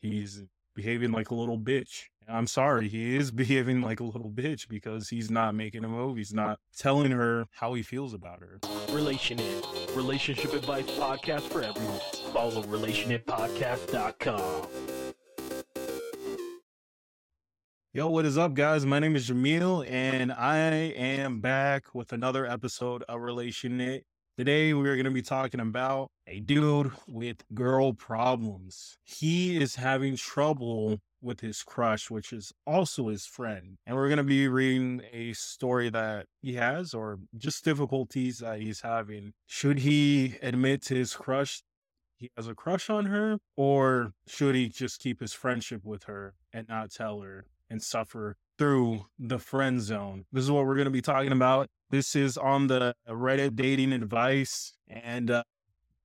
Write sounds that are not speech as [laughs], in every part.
he's behaving like a little bitch. I'm sorry, he is [laughs] behaving like a little bitch because he's not making a move. He's not telling her how he feels about her. Relationship, relationship advice podcast for everyone. Follow relationshippodcast.com. Yo, what is up, guys? My name is Jameel, and I am back with another episode of Relationship. Today, we're going to be talking about a dude with girl problems. He is having trouble with his crush, which is also his friend. And we're going to be reading a story that he has or just difficulties that he's having. Should he admit to his crush he has a crush on her, or should he just keep his friendship with her and not tell her and suffer through the friend zone? This is what we're going to be talking about. This is on the Reddit dating advice, and uh,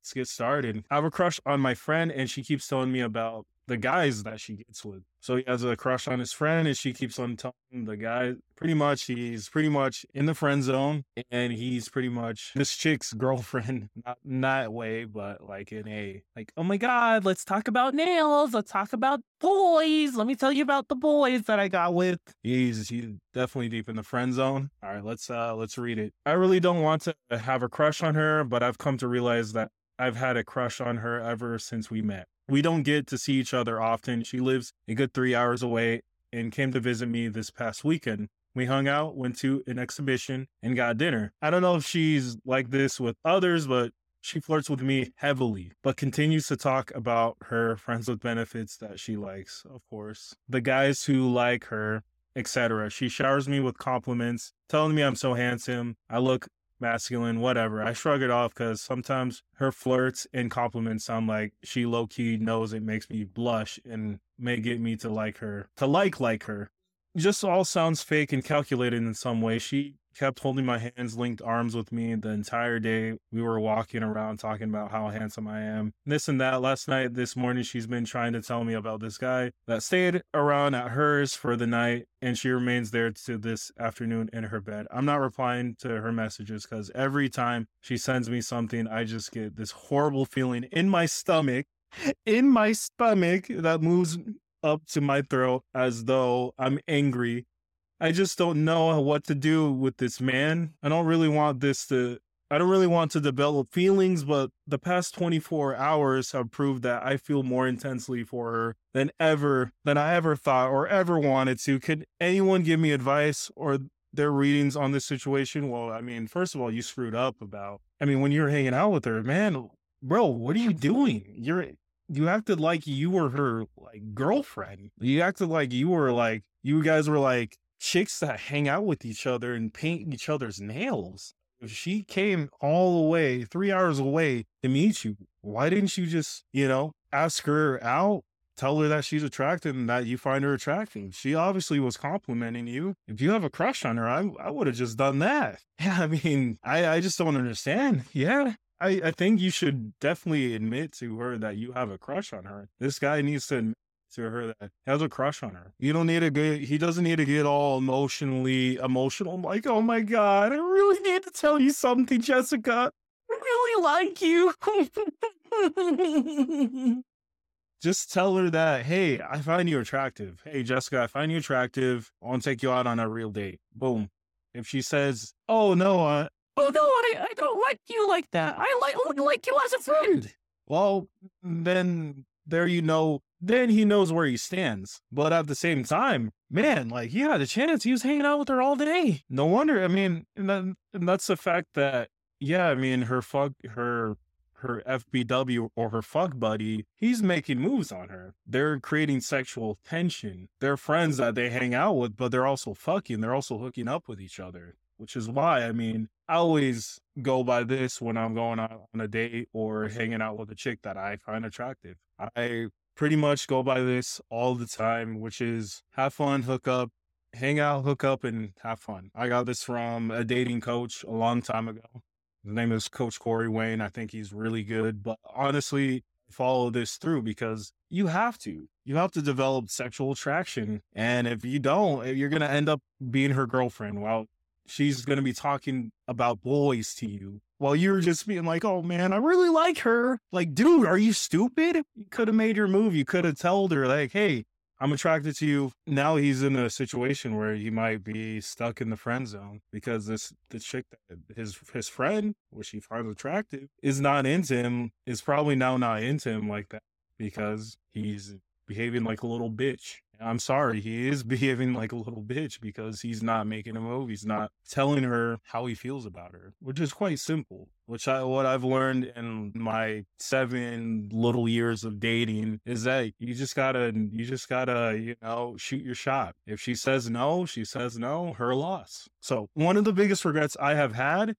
let's get started. I have a crush on my friend, and she keeps telling me about the guys that she gets with. So he has a crush on his friend, and she keeps on telling the guy pretty much he's pretty much in the friend zone, and he's pretty much this chick's [laughs] girlfriend. Not in that way, but like in a like, oh my god, let's talk about nails. Let's talk about boys. Let me tell you about the boys that I got with. He's he's definitely deep in the friend zone. All right, let's uh let's read it. I really don't want to have a crush on her, but I've come to realize that I've had a crush on her ever since we met. We don't get to see each other often. She lives a good three hours away and came to visit me this past weekend. We hung out, went to an exhibition, and got dinner. I don't know if she's like this with others, but she flirts with me heavily, but continues to talk about her friends with benefits that she likes, of course. The guys who like her, etc. She showers me with compliments, telling me I'm so handsome. I look masculine, whatever. I shrug it off because sometimes her flirts and compliments sound like she low key knows it makes me blush and may get me to like her, to like like her. Just all sounds fake and calculated in some way. She kept holding my hands, linked arms with me the entire day. We were walking around talking about how handsome I am, this and that. Last night, this morning, she's been trying to tell me about this guy that stayed around at hers for the night, and she remains there to this afternoon in her bed. I'm not replying to her messages because every time she sends me something, I just get this horrible feeling in my stomach. In my stomach that moves up to my throat as though I'm angry I just don't know uh, what to do with this man. I don't really want this to I don't really want to develop feelings, but the past 24 hours have proved that I feel more intensely for her than ever, than I ever thought or ever wanted to. Could anyone give me advice or their readings on this situation? Well, I mean, first of all, you screwed up about, I mean, when you're hanging out with her, man, bro, what are you doing? You're, you acted like you were her like girlfriend. You acted like you were like, you guys were like chicks that hang out with each other and paint each other's nails. If she came all the way, three hours away to meet you, why didn't you just, you know, ask her out, tell her that she's attractive and that you find her attractive? She obviously was complimenting you. If you have a crush on her, I, I would have just done that. [laughs] Yeah, I mean, I, I just don't understand. Yeah, I, I think you should definitely admit to her that you have a crush on her. This guy needs to to her that has a crush on her. You don't need to get, he doesn't need to get all emotionally emotional. like, oh my God, I really need to tell you something, Jessica. I really like you. [laughs] Just tell her that, hey, I find you attractive. Hey, Jessica, I find you attractive. I want to take you out on a real date. Boom. If she says, oh no, uh, oh no, I, I don't like you like that. I like like you as a friend. Well, then there you know then he knows where he stands. But at the same time, man, like he had a chance. He was hanging out with her all day. No wonder. I mean, and, then, and that's the fact that, yeah, I mean, her fuck, her, her FBW or her fuck buddy, he's making moves on her. They're creating sexual tension. They're friends that they hang out with, but they're also fucking. They're also hooking up with each other, which is why, I mean, I always go by this when I'm going out on a date or hanging out with a chick that I find attractive. I pretty much go by this all the time, which is have fun, hook up, hang out, hook up, and have fun. I got this from a dating coach a long time ago. His name is Coach Corey Wayne. I think he's really good. But honestly, follow this through because you have to. You have to develop sexual attraction. And if you don't, eh, you're going to end up being her girlfriend while she's going to be talking about boys to you while you're just being like, oh man, I really like her. Like, dude, are you stupid? You could have made your move. You could have told her, like, hey, I'm attracted to you. Now he's in a situation where he might be stuck in the friend zone because this the chick that his his friend, which he finds attractive, is not into him, is probably now not into him like that because he's behaving like a little bitch. I'm sorry, he is [laughs] behaving like a little bitch because he's not making a move. He's not telling her how he feels about her, which is quite simple. Which I what I've learned in my seven little years of dating is that you just gotta you just gotta, you know, shoot your shot. If she says no, she says no, her loss. So one of the biggest regrets I have had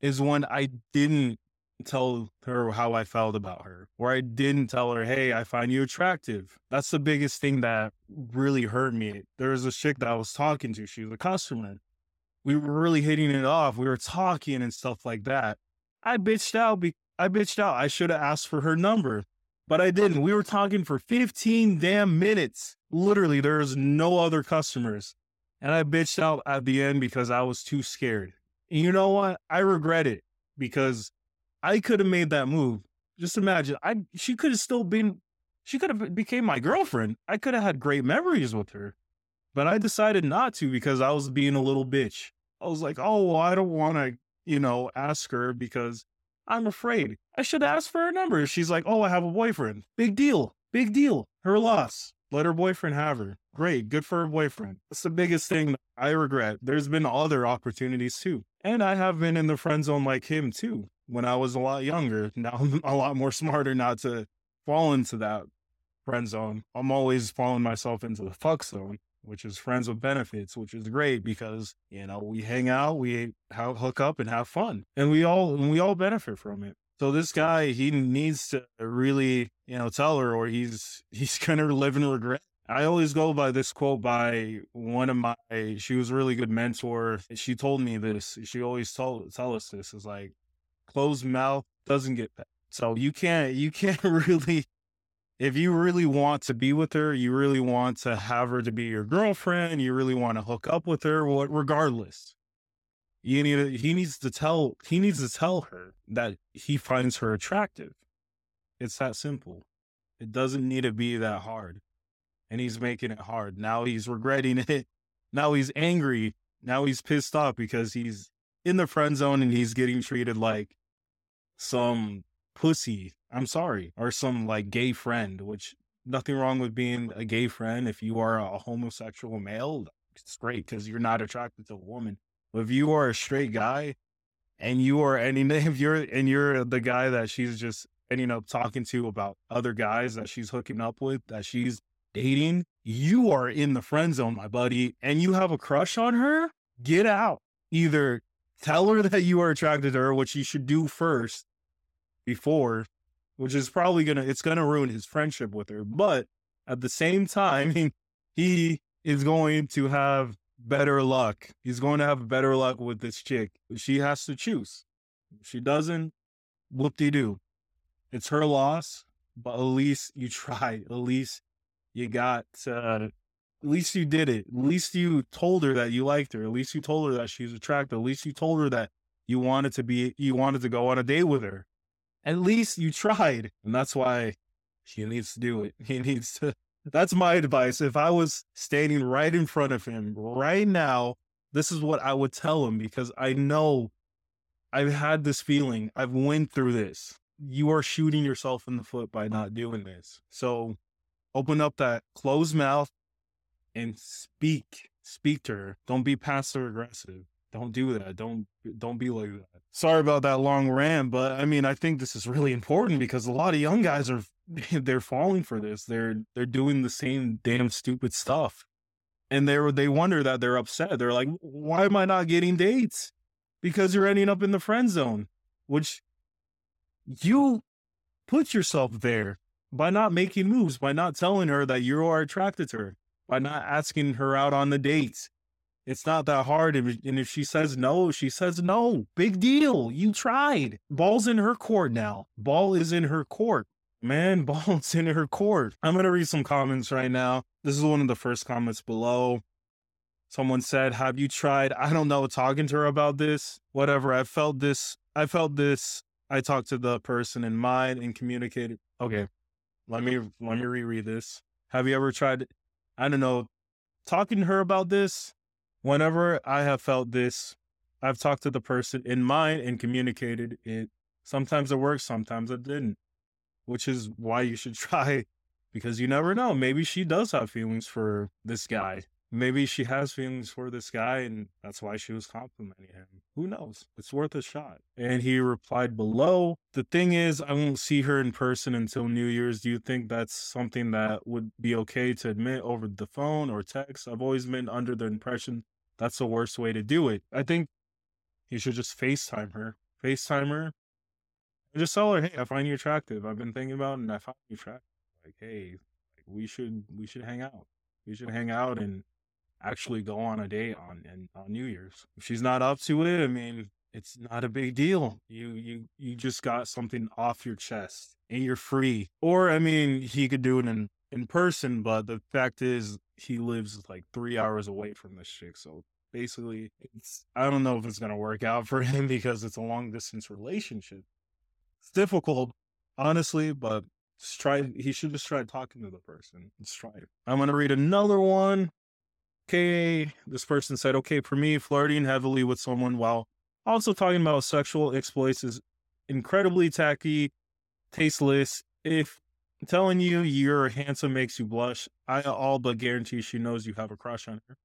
is when I didn't tell her how I felt about her, or I didn't tell her, hey, I find you attractive. That's the biggest thing that really hurt me. There was a chick that I was talking to, she was a customer. We were really hitting it off. We were talking and stuff like that. I bitched out. Be- I bitched out. I should have asked for her number, but I didn't. We were talking for 15 damn minutes. Literally, there was no other customers. And I bitched out at the end because I was too scared. And you know what? I regret it because I could have made that move. Just imagine, I she could have still been, she could have became my girlfriend. I could have had great memories with her, but I decided not to because I was being a little bitch. I was like, oh, well, I don't want to, you know, ask her because I'm afraid. I should ask for her number. She's like, oh, I have a boyfriend. Big deal. Big deal. Her loss. Let her boyfriend have her. Great. Good for her boyfriend. That's the biggest thing I regret. There's been other opportunities too. And I have been in the friend zone like him too when I was a lot younger. [laughs] Now I'm a lot more smarter not to fall into that friend zone. I'm always falling myself into the fuck zone, which is friends with benefits, which is great because, you know, we hang out, we have, hook up and have fun and we all, and we all benefit from it. So this guy, he needs to really, you know, tell her or he's, [laughs] he's going to live in regret. I always go by this quote by one of my, she was a really good mentor. She told me this. She always told, tell us this is like, closed mouth doesn't get fed. So you can't you can't [laughs] really if you really want to be with her, you really want to have her to be your girlfriend, you really want to hook up with her, what regardless. You need to, he needs to tell he needs to tell her that he finds her attractive. It's that simple. It doesn't need to be that hard. And he's making it hard. Now he's regretting it. [laughs] Now he's angry. Now he's pissed off because he's in the friend zone and he's getting treated like some pussy. I'm sorry, or some like gay friend, which nothing wrong with being a gay friend. If you are a homosexual male, it's great because you're not attracted to a woman. But if you are a straight guy and you are any [laughs] if you're and you're the guy that she's just ending up talking to about other guys that she's hooking up with, that she's dating, you are in the friend zone, my buddy, and you have a crush on her, get out. Either tell her [laughs] that you are attracted to her, which you should do first, before, which is probably gonna it's gonna ruin his friendship with her. But at the same time, [laughs] he is going to have better luck. He's going to have better luck with this chick. She has to choose. If she doesn't, whoop de doo. It's her loss, but at least you [laughs] tried. At least you got uh, at least you did it. At least you told her that you liked her. At least you told her that she's attractive. At least you told her that you wanted to be you wanted to go on a date with her at least you tried. And that's why he needs to do it. [laughs] He needs to. That's my advice. If I was standing right in front of him right now, this is what I would tell him because I know I've had this feeling. I've went through this. You are shooting yourself in the foot by not doing this. So open up that closed mouth and speak. Speak to her. Don't be passive aggressive. Don't do that. Don't don't be like that. Sorry about that long rant, but I mean, I think this is really important because a lot of young guys are [laughs] they're falling for this. They're they're doing the same damn stupid stuff. And they they wonder that they're upset. They're like, "Why am I not getting dates?" Because you're ending up in the friend zone, which you put yourself there by not making moves, by not telling her that you are attracted to her, by not asking her out on the dates, it's not that hard. And if she says no, she says no. Big deal. You tried. Ball's in her court now. Ball is in her court. Man, [laughs] ball's in her court. I'm going to read some comments right now. This is one of the first comments below. Someone said, Have you tried? I don't know, talking to her about this. Whatever. I felt this. I felt this. I talked to the person in mind and communicated. Okay. Let me let me reread this. Have you ever tried I don't know, talking to her about this? Whenever I have felt this, I've talked to the person in mind and communicated it. Sometimes it works, sometimes it didn't. Which is why you should [laughs] try because you never know. Maybe she does have feelings for this guy maybe she has feelings for this guy and that's why she was complimenting him. Who knows? It's worth a shot. And he replied below, The thing is, I won't see her in person until New Year's. Do you think that's something that would be okay to admit over the phone or text? I've always been under the impression that's the worst way to do it. I think you should just FaceTime her. FaceTime her. And just tell her, hey, I find you attractive. I've been thinking about it and I find you attractive. Like, hey, we should we should hang out. We should hang out and actually go on a date on and on New Year's. If she's not up to it, I mean, it's not a big deal. You you you just got something off your chest and you're free. Or I mean, he could do it in in person, but the fact is he lives like 3 hours away from this chick. So basically, it's I don't know if it's going to work out for [laughs] him because it's a long distance relationship. It's difficult, honestly, but try he should just try talking to the person. Let's try it. I'm going to read another one okay, this person said, okay, for me, flirting heavily with someone while also talking about sexual exploits is incredibly tacky, tasteless. If telling you you're handsome makes you blush, I all but guarantee she knows you have a crush on her.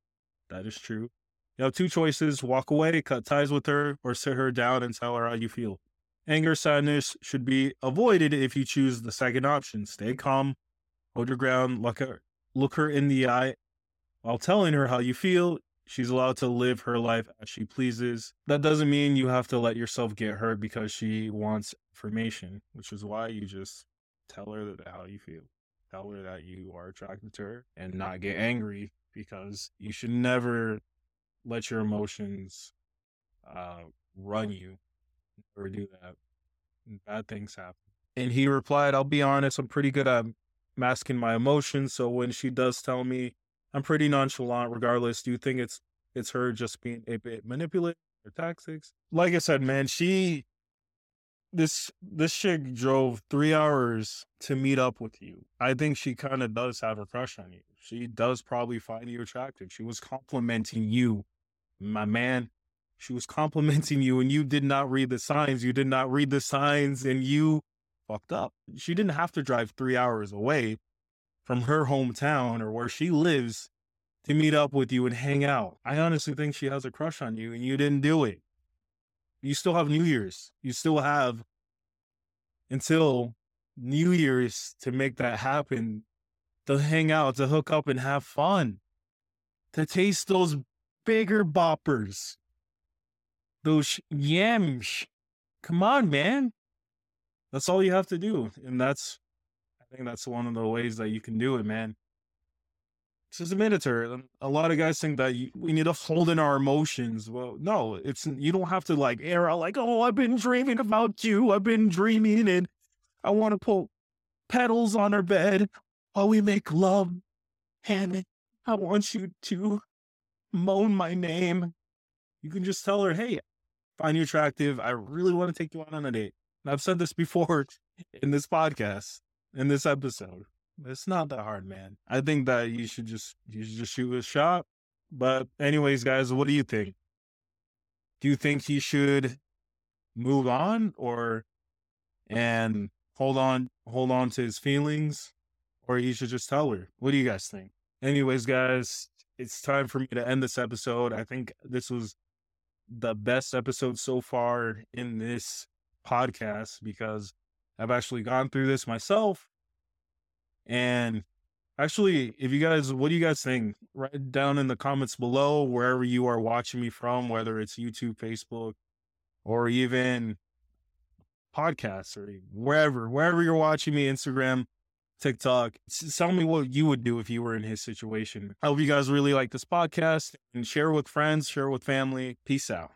That is true. You have two choices walk away, cut ties with her, or sit her down and tell her how you feel. Anger, sadness should be avoided if you choose the second option. Stay calm, hold your ground, look her, look her in the eye, while telling her how you feel, she's allowed to live her life as she pleases. That doesn't mean you have to let yourself get hurt because she wants information, which is why you just tell her that how you feel. Tell her that you are attracted to her and not get angry because you should never let your emotions uh, run you or do that. Bad things happen. And he replied, I'll be honest, I'm pretty good at masking my emotions. So when she does tell me I'm pretty nonchalant regardless. Do you think it's it's her just being a bit manipulative or tactics? Like I said, man, she this this chick drove three hours to meet up with you. I think she kind of does have a crush on you. She does probably find you attractive. She was complimenting you, my man. She was complimenting you, and you did not read the signs. You did not read the signs, and you fucked up. She didn't have to drive three hours away from her hometown or where she lives to meet up with you and hang out. I honestly think she has a crush on you and you didn't do it. You still have New Year's. You still have until New Year's to make that happen, to hang out, to hook up and have fun, to taste those bigger boppers, those yams. Come on, man. That's all you have to do. And that's Think that's one of the ways that you can do it, man. Just admit a her. A lot of guys think that you, we need to hold in our emotions. Well, no, it's you don't have to like air out like, oh, I've been dreaming about you. I've been dreaming, and I want to put petals on her bed while we make love. And I want you to moan my name. You can just tell her, hey, find you attractive. I really want to take you out on a date. And I've said this before [laughs] in this podcast in this episode. It's not that hard, man. I think that you should just you should just shoot a shot. But anyways, guys, what do you think? Do you think he should move on or and hold on hold on to his feelings or he should just tell her? What do you guys think? Anyways, guys, it's time for me to end this episode. I think this was the best episode so far in this podcast because I've actually gone through this myself. And actually, if you guys, what do you guys think? Write down in the comments below wherever you are watching me from, whether it's YouTube, Facebook, or even podcasts or wherever, wherever you're watching me, Instagram, TikTok. Tell me what you would do if you were in his situation. I hope you guys really like this podcast and share with friends, share with family. Peace out.